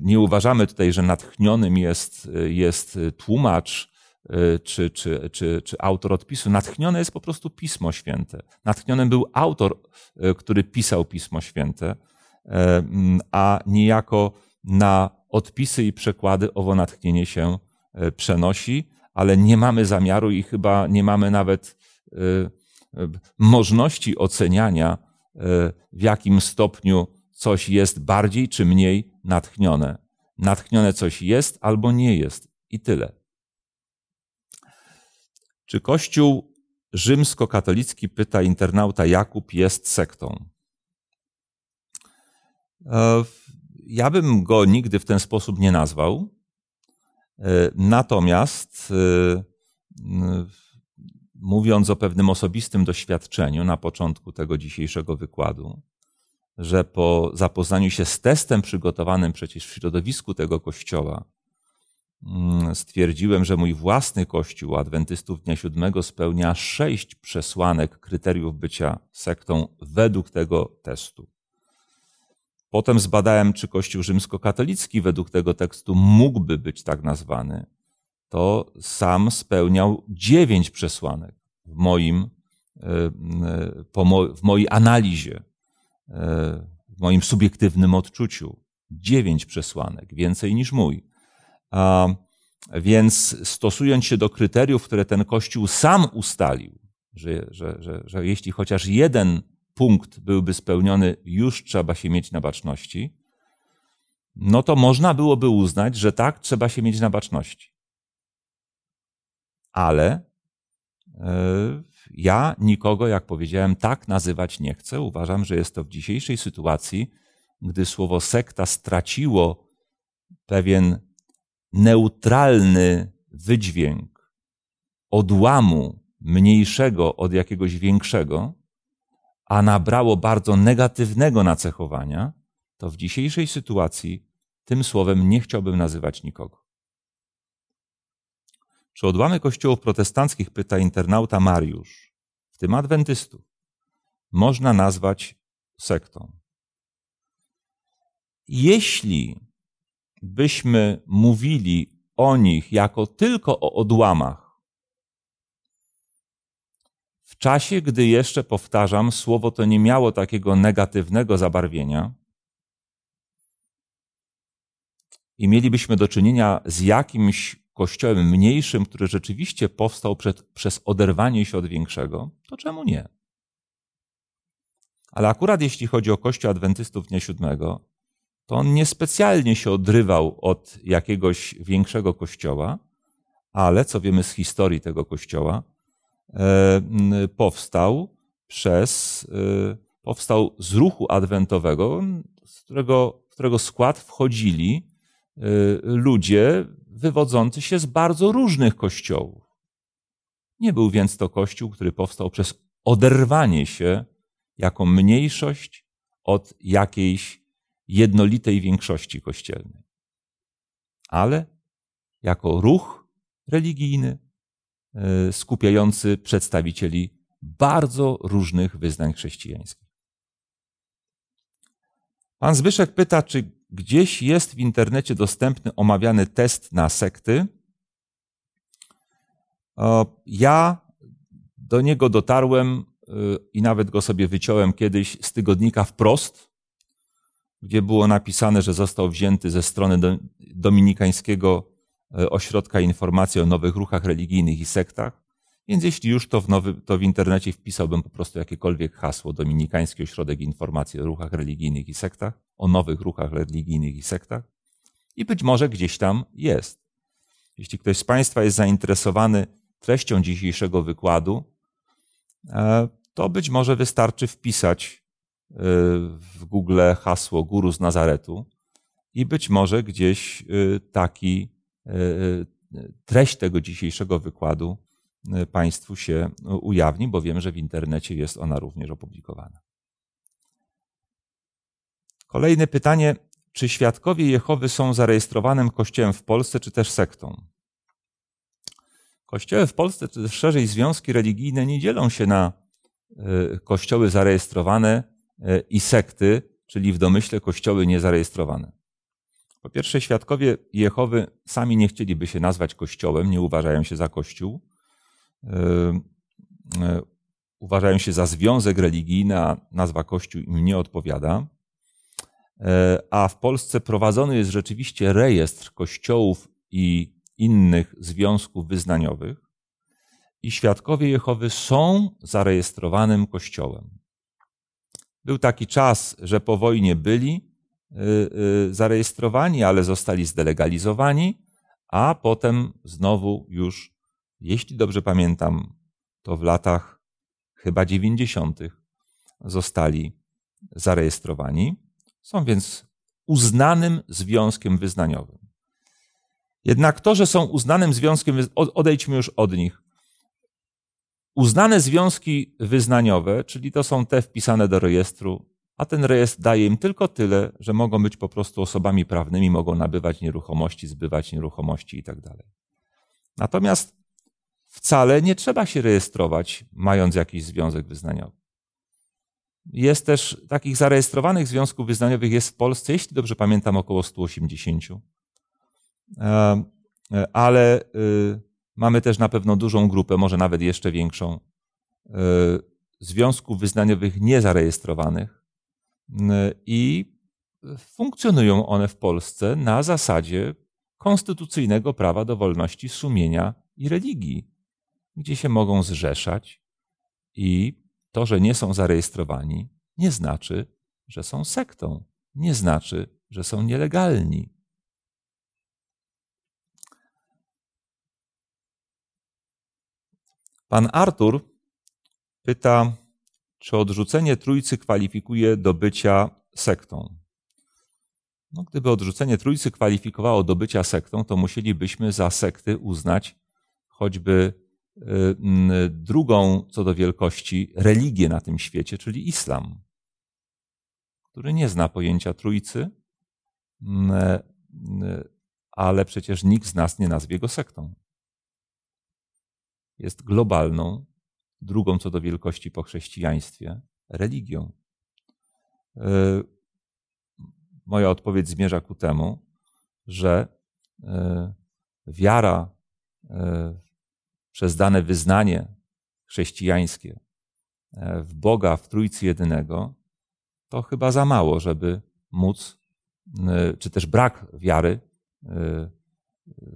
nie uważamy tutaj, że natchnionym jest, jest tłumacz czy, czy, czy, czy autor odpisu. Natchnione jest po prostu Pismo Święte. Natchnionym był autor, który pisał Pismo Święte, a niejako na odpisy i przekłady owo natchnienie się e, przenosi, ale nie mamy zamiaru i chyba nie mamy nawet e, e, możliwości oceniania, w jakim stopniu coś jest bardziej czy mniej natchnione. Natchnione coś jest albo nie jest i tyle. Czy Kościół rzymskokatolicki, pyta internauta Jakub, jest sektą? ja bym go nigdy w ten sposób nie nazwał. E, natomiast e, mówiąc o pewnym osobistym doświadczeniu na początku tego dzisiejszego wykładu, że po zapoznaniu się z testem przygotowanym przecież w środowisku tego kościoła, stwierdziłem, że mój własny kościół Adwentystów Dnia Siódmego spełnia sześć przesłanek kryteriów bycia sektą według tego testu. Potem zbadałem, czy Kościół rzymskokatolicki według tego tekstu mógłby być tak nazwany. To sam spełniał dziewięć przesłanek w moim, e, e, w mojej analizie, e, w moim subiektywnym odczuciu. Dziewięć przesłanek, więcej niż mój. Więc stosując się do kryteriów, które ten Kościół sam ustalił, że, że, że, że jeśli chociaż jeden punkt byłby spełniony, już trzeba się mieć na baczności, no to można byłoby uznać, że tak, trzeba się mieć na baczności. Ale e, ja nikogo, jak powiedziałem, tak nazywać nie chcę. Uważam, że jest to w dzisiejszej sytuacji, gdy słowo sekta straciło pewien neutralny wydźwięk odłamu mniejszego od jakiegoś większego, a nabrało bardzo negatywnego nacechowania, to w dzisiejszej sytuacji tym słowem nie chciałbym nazywać nikogo. Czy odłamy kościołów protestanckich, pyta internauta Mariusz, w tym adwentystów, można nazwać sektą? Jeśli byśmy mówili o nich jako tylko o odłamach, w czasie, gdy jeszcze powtarzam, słowo to nie miało takiego negatywnego zabarwienia i mielibyśmy do czynienia z jakimś kościołem mniejszym, który rzeczywiście powstał przed, przez oderwanie się od większego, to czemu nie? Ale akurat jeśli chodzi o Kościół Adwentystów Dnia Siódmego, to on niespecjalnie się odrywał od jakiegoś większego kościoła, ale co wiemy z historii tego kościoła, E, powstał przez, e, powstał z ruchu adwentowego, z którego, w którego skład wchodzili e, ludzie wywodzący się z bardzo różnych kościołów. Nie był więc to kościół, który powstał przez oderwanie się jako mniejszość od jakiejś jednolitej większości kościelnej, ale jako ruch religijny, E, skupiający przedstawicieli bardzo różnych wyznań chrześcijańskich. Pan Zbyszek pyta, czy gdzieś jest w internecie dostępny omawiany test na sekty. Ja do niego dotarłem e, i nawet go sobie wyciąłem kiedyś z tygodnika wprost, gdzie było napisane, że został wzięty ze strony dominikańskiego E, ośrodka informacji o nowych ruchach religijnych i sektach. Więc jeśli już to w, nowy, to w internecie wpisałbym po prostu jakiekolwiek hasło Dominikański Ośrodek Informacji o Ruchach Religijnych i Sektach, o nowych ruchach religijnych i sektach i być może gdzieś tam jest. Jeśli ktoś z Państwa jest zainteresowany treścią dzisiejszego wykładu, e, to być może wystarczy wpisać w Google hasło Guru z Nazaretu i być może gdzieś taki E, e, treść tego dzisiejszego wykładu Państwu się ujawni, bo wiem, że w internecie jest ona również opublikowana. Kolejne pytanie. czy świadkowie Jehowy są zarejestrowanym kościołem w Polsce, czy też sektą? Kościoły w Polsce, czy też szerzej związki religijne nie dzielą się na y, kościoły zarejestrowane y, i sekty, czyli w domyśle kościoły niezarejestrowane. Po pierwsze, świadkowie Jehowy sami nie chcieliby się nazwać kościołem, nie uważają się za kościół. Y, uważają się za związek religijny, a nazwa kościół im nie odpowiada. A w Polsce prowadzony jest rzeczywiście rejestr kościołów i innych związków wyznaniowych i świadkowie Jehowy są zarejestrowanym kościołem. Był taki czas, że po wojnie byli y, y, zarejestrowani, ale zostali zdelegalizowani, a potem znowu już, jeśli dobrze pamiętam, to w latach chyba 90. zostali zarejestrowani. Są więc uznanym związkiem wyznaniowym. Jednak to, że są uznanym związkiem, odejdźmy już od nich. Uznane związki wyznaniowe, czyli to są te wpisane do rejestru, a ten rejestr daje im tylko tyle, że mogą być po prostu osobami prawnymi, mogą nabywać nieruchomości, zbywać nieruchomości itd. Tak Natomiast wcale nie trzeba się rejestrować, mając jakiś związek wyznaniowy. Jest też takich zarejestrowanych związków wyznaniowych jest w Polsce, jeśli dobrze pamiętam, około 180. E, e, ale y, mamy też na pewno dużą grupę, może nawet jeszcze większą, y, związków wyznaniowych niezarejestrowanych i funkcjonują one w Polsce na zasadzie konstytucyjnego prawa do wolności sumienia i religii, gdzie się mogą zrzeszać i to, że nie są zarejestrowani, nie znaczy, że są sektą, nie znaczy, że są nielegalni. Pan Artur pyta, czy odrzucenie trójcy kwalifikuje do bycia sektą. No, gdyby odrzucenie trójcy kwalifikowało do bycia sektą, to musielibyśmy za sekty uznać choćby y, drugą co do wielkości religię na tym świecie, czyli islam, który nie zna pojęcia trójcy, ale przecież nikt z nas nie nazwie go sektą jest globalną, drugą co do wielkości po chrześcijaństwie, religią. E, moja odpowiedź zmierza ku temu, że e, wiara e, przez dane wyznanie chrześcijańskie w Boga, w Trójcy Jedynego, to chyba za mało, żeby móc, czy też brak wiary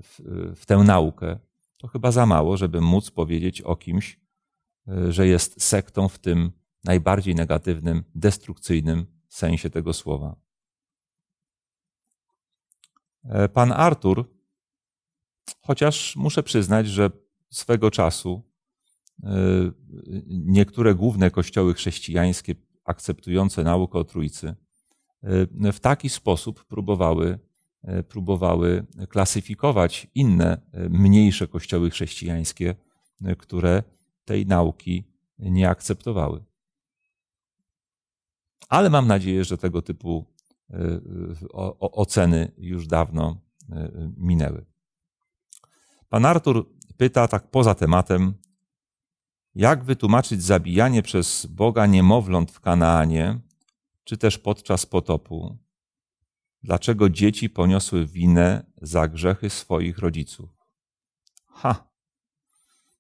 w, w tę naukę to chyba za mało, żeby móc powiedzieć o kimś, e, że jest sektą w tym najbardziej negatywnym, destrukcyjnym sensie tego słowa. E, pan Artur, chociaż muszę przyznać, że swego czasu e, niektóre główne kościoły chrześcijańskie akceptujące naukę o Trójcy w taki sposób próbowały próbowały klasyfikować inne, e, mniejsze kościoły chrześcijańskie, e, które tej nauki nie akceptowały. Ale mam nadzieję, że tego typu oceny już dawno minęły. Pan Artur pyta tak poza tematem, jak wytłumaczyć zabijanie przez Boga niemowląt w Kanaanie, czy też podczas potopu, dlaczego dzieci poniosły winę za grzechy swoich rodziców. Ha!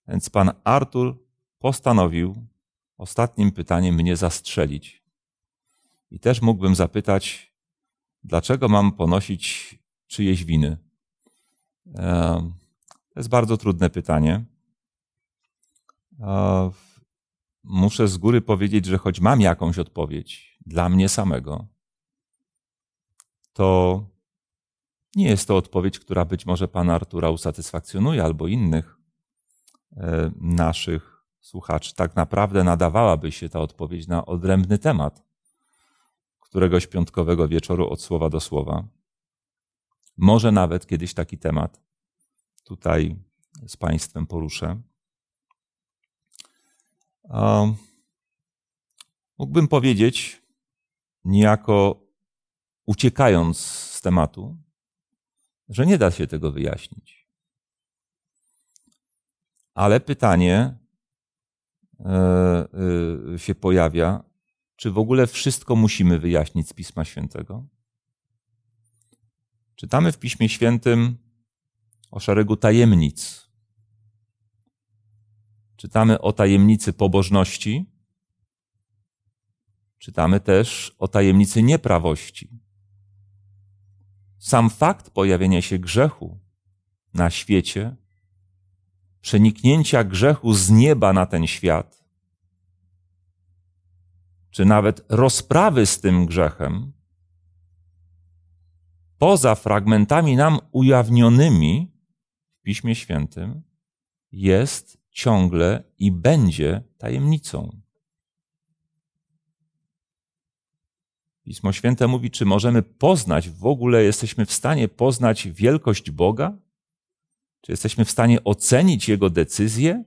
Więc pan Artur postanowił ostatnim pytaniem mnie zastrzelić. I też mógłbym zapytać, dlaczego mam ponosić czyjeś winy? To jest bardzo trudne pytanie. Muszę z góry powiedzieć, że choć mam jakąś odpowiedź dla mnie samego, to nie jest to odpowiedź, która być może pana Artura usatysfakcjonuje albo innych e, naszych słuchaczy. Tak naprawdę nadawałaby się ta odpowiedź na odrębny temat któregoś piątkowego wieczoru od słowa do słowa. Może nawet kiedyś taki temat tutaj z Państwem poruszę. Mógłbym powiedzieć niejako uciekając z tematu, że nie da się tego wyjaśnić. Ale pytanie e, e, się pojawia, czy w ogóle wszystko musimy wyjaśnić z Pisma Świętego? Czytamy w Piśmie Świętym o szeregu tajemnic. Czytamy o tajemnicy pobożności, czytamy też o tajemnicy nieprawości. Sam fakt pojawienia się grzechu na świecie, przeniknięcia grzechu z nieba na ten świat, czy nawet rozprawy z tym grzechem, poza fragmentami nam ujawnionymi w Piśmie Świętym, jest ciągle i będzie tajemnicą. Pismo Święte mówi, czy możemy poznać, w ogóle jesteśmy w stanie poznać wielkość Boga? Czy jesteśmy w stanie ocenić Jego decyzje?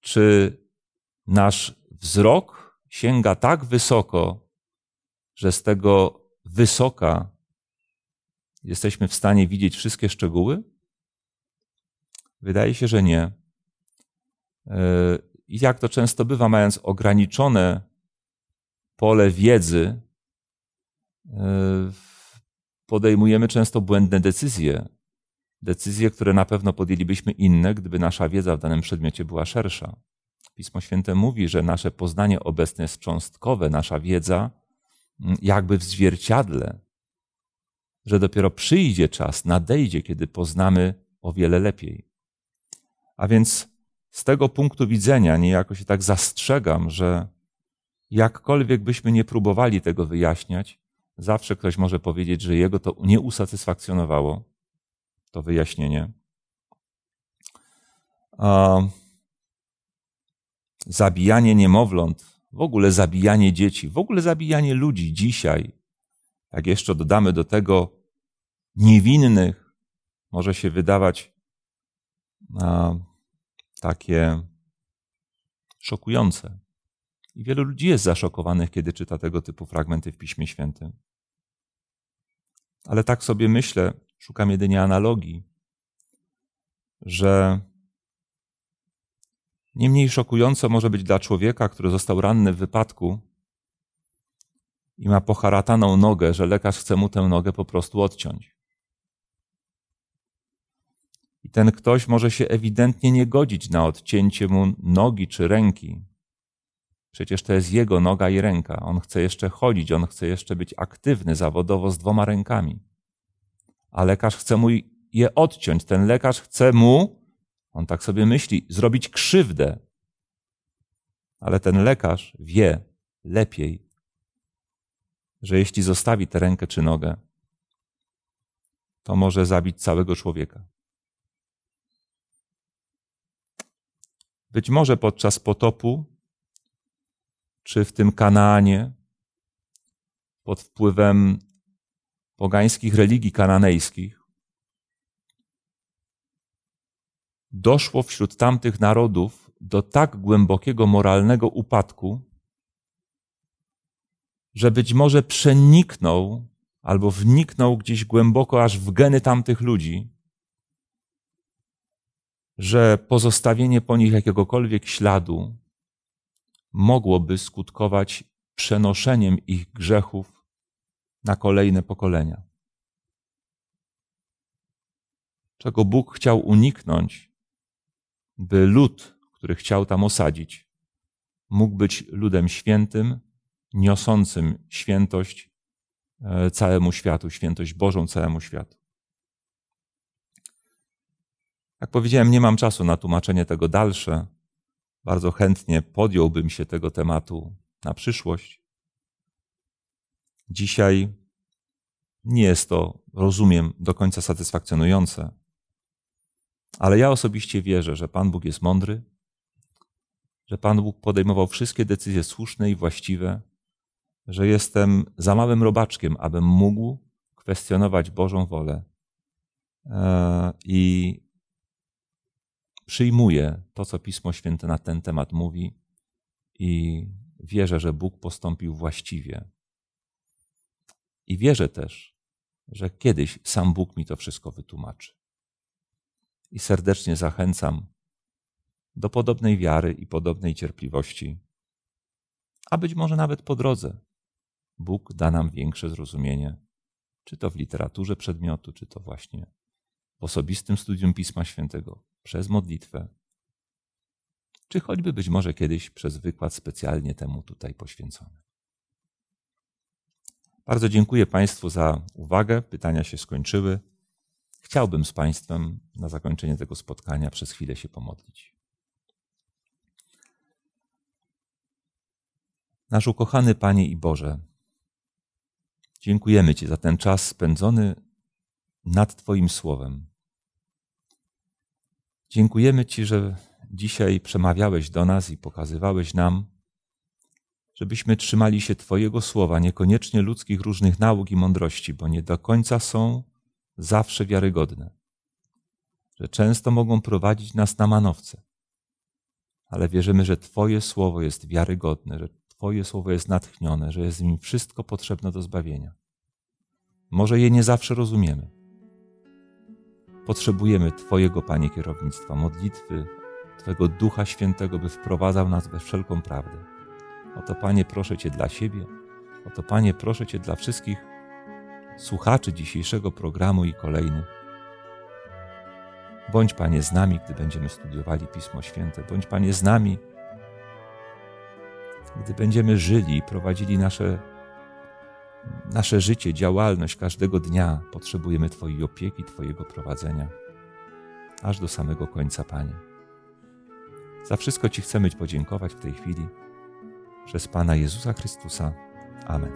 Czy nasz wzrok sięga tak wysoko, że z tego wysoka jesteśmy w stanie widzieć wszystkie szczegóły? Wydaje się, że nie. E, I jak to często bywa, mając ograniczone pole wiedzy, e, podejmujemy często błędne decyzje. Decyzje, które na pewno podjęlibyśmy inne, gdyby nasza wiedza w danym przedmiocie była szersza. Pismo Święte mówi, że nasze poznanie obecne jest cząstkowe, nasza wiedza mm, jakby w zwierciadle, że dopiero przyjdzie czas, nadejdzie, kiedy poznamy o wiele lepiej. A więc z tego punktu widzenia niejako się tak zastrzegam, że jakkolwiek byśmy nie próbowali tego wyjaśniać, zawsze ktoś może powiedzieć, że jego to nie usatysfakcjonowało, to wyjaśnienie. zabijanie niemowląt, w ogóle zabijanie dzieci, w ogóle zabijanie ludzi dzisiaj, jak jeszcze dodamy do tego niewinnych, może się wydawać takie szokujące. I wielu ludzi jest zaszokowanych, kiedy czyta tego typu fragmenty w Piśmie Świętym. Ale tak sobie myślę, szukam jedynie analogii, że nie mniej szokująco może być dla człowieka, który został ranny w wypadku i ma poharataną nogę, że lekarz chce mu tę nogę po prostu odciąć. I ten ktoś może się ewidentnie nie godzić na odcięcie mu nogi czy ręki. Przecież to jest jego noga i ręka. On chce jeszcze chodzić, on chce jeszcze być aktywny zawodowo z dwoma rękami. A lekarz chce mu je odciąć. Ten lekarz chce mu, on tak sobie myśli, zrobić krzywdę. Ale ten lekarz wie lepiej, że jeśli zostawi tę rękę czy nogę, to może zabić całego człowieka. Być może podczas potopu, czy w tym Kanaanie, pod wpływem pogańskich religii kananejskich, doszło wśród tamtych narodów do tak głębokiego moralnego upadku, że być może przeniknął albo wniknął gdzieś głęboko aż w geny tamtych ludzi że pozostawienie po nich jakiegokolwiek śladu mogłoby skutkować przenoszeniem ich grzechów na kolejne pokolenia. Czego Bóg chciał uniknąć, by lud, który chciał tam osadzić, mógł być ludem świętym, niosącym świętość e, całemu światu, świętość Bożą całemu światu. Jak powiedziałem, nie mam czasu na tłumaczenie tego dalsze. Bardzo chętnie podjąłbym się tego tematu na przyszłość. Dzisiaj nie jest to, rozumiem, do końca satysfakcjonujące, ale ja osobiście wierzę, że Pan Bóg jest mądry, że Pan Bóg podejmował wszystkie decyzje słuszne i właściwe, że jestem za małym robaczkiem, abym mógł kwestionować Bożą wolę. E, I przyjmuję to, co Pismo Święte na ten temat mówi i wierzę, że Bóg postąpił właściwie. I wierzę też, że kiedyś sam Bóg mi to wszystko wytłumaczy. I serdecznie zachęcam do podobnej wiary i podobnej cierpliwości, a być może nawet po drodze Bóg da nam większe zrozumienie, czy to w literaturze przedmiotu, czy to właśnie w osobistym studium Pisma Świętego, przez modlitwę, czy choćby być może kiedyś przez wykład specjalnie temu tutaj poświęcony. Bardzo dziękuję Państwu za uwagę. Pytania się skończyły. Chciałbym z Państwem na zakończenie tego spotkania przez chwilę się pomodlić. Nasz ukochany Panie i Boże, dziękujemy Ci za ten czas spędzony nad Twoim Słowem. Dziękujemy Ci, że dzisiaj przemawiałeś do nas i pokazywałeś nam, żebyśmy trzymali się Twojego słowa, niekoniecznie ludzkich różnych nauk i mądrości, bo nie do końca są zawsze wiarygodne, że często mogą prowadzić nas na manowce. Ale wierzymy, że Twoje słowo jest wiarygodne, że Twoje słowo jest natchnione, że jest w nim wszystko potrzebne do zbawienia. Może je nie zawsze rozumiemy. Potrzebujemy Twojego, Panie, kierownictwa, modlitwy, Twego Ducha Świętego, by wprowadzał nas we wszelką prawdę. Oto, Panie, proszę Cię dla siebie, oto, Panie, proszę Cię dla wszystkich słuchaczy dzisiejszego programu i kolejnych. Bądź, Panie, z nami, gdy będziemy studiowali Pismo Święte. Bądź, Panie, z nami, gdy będziemy żyli i prowadzili nasze, nasze życie, działalność każdego dnia. Potrzebujemy Twojej opieki, Twojego prowadzenia, aż do samego końca, Panie. Za wszystko Ci chcemy podziękować w tej chwili przez Pana Jezusa Chrystusa. Amen.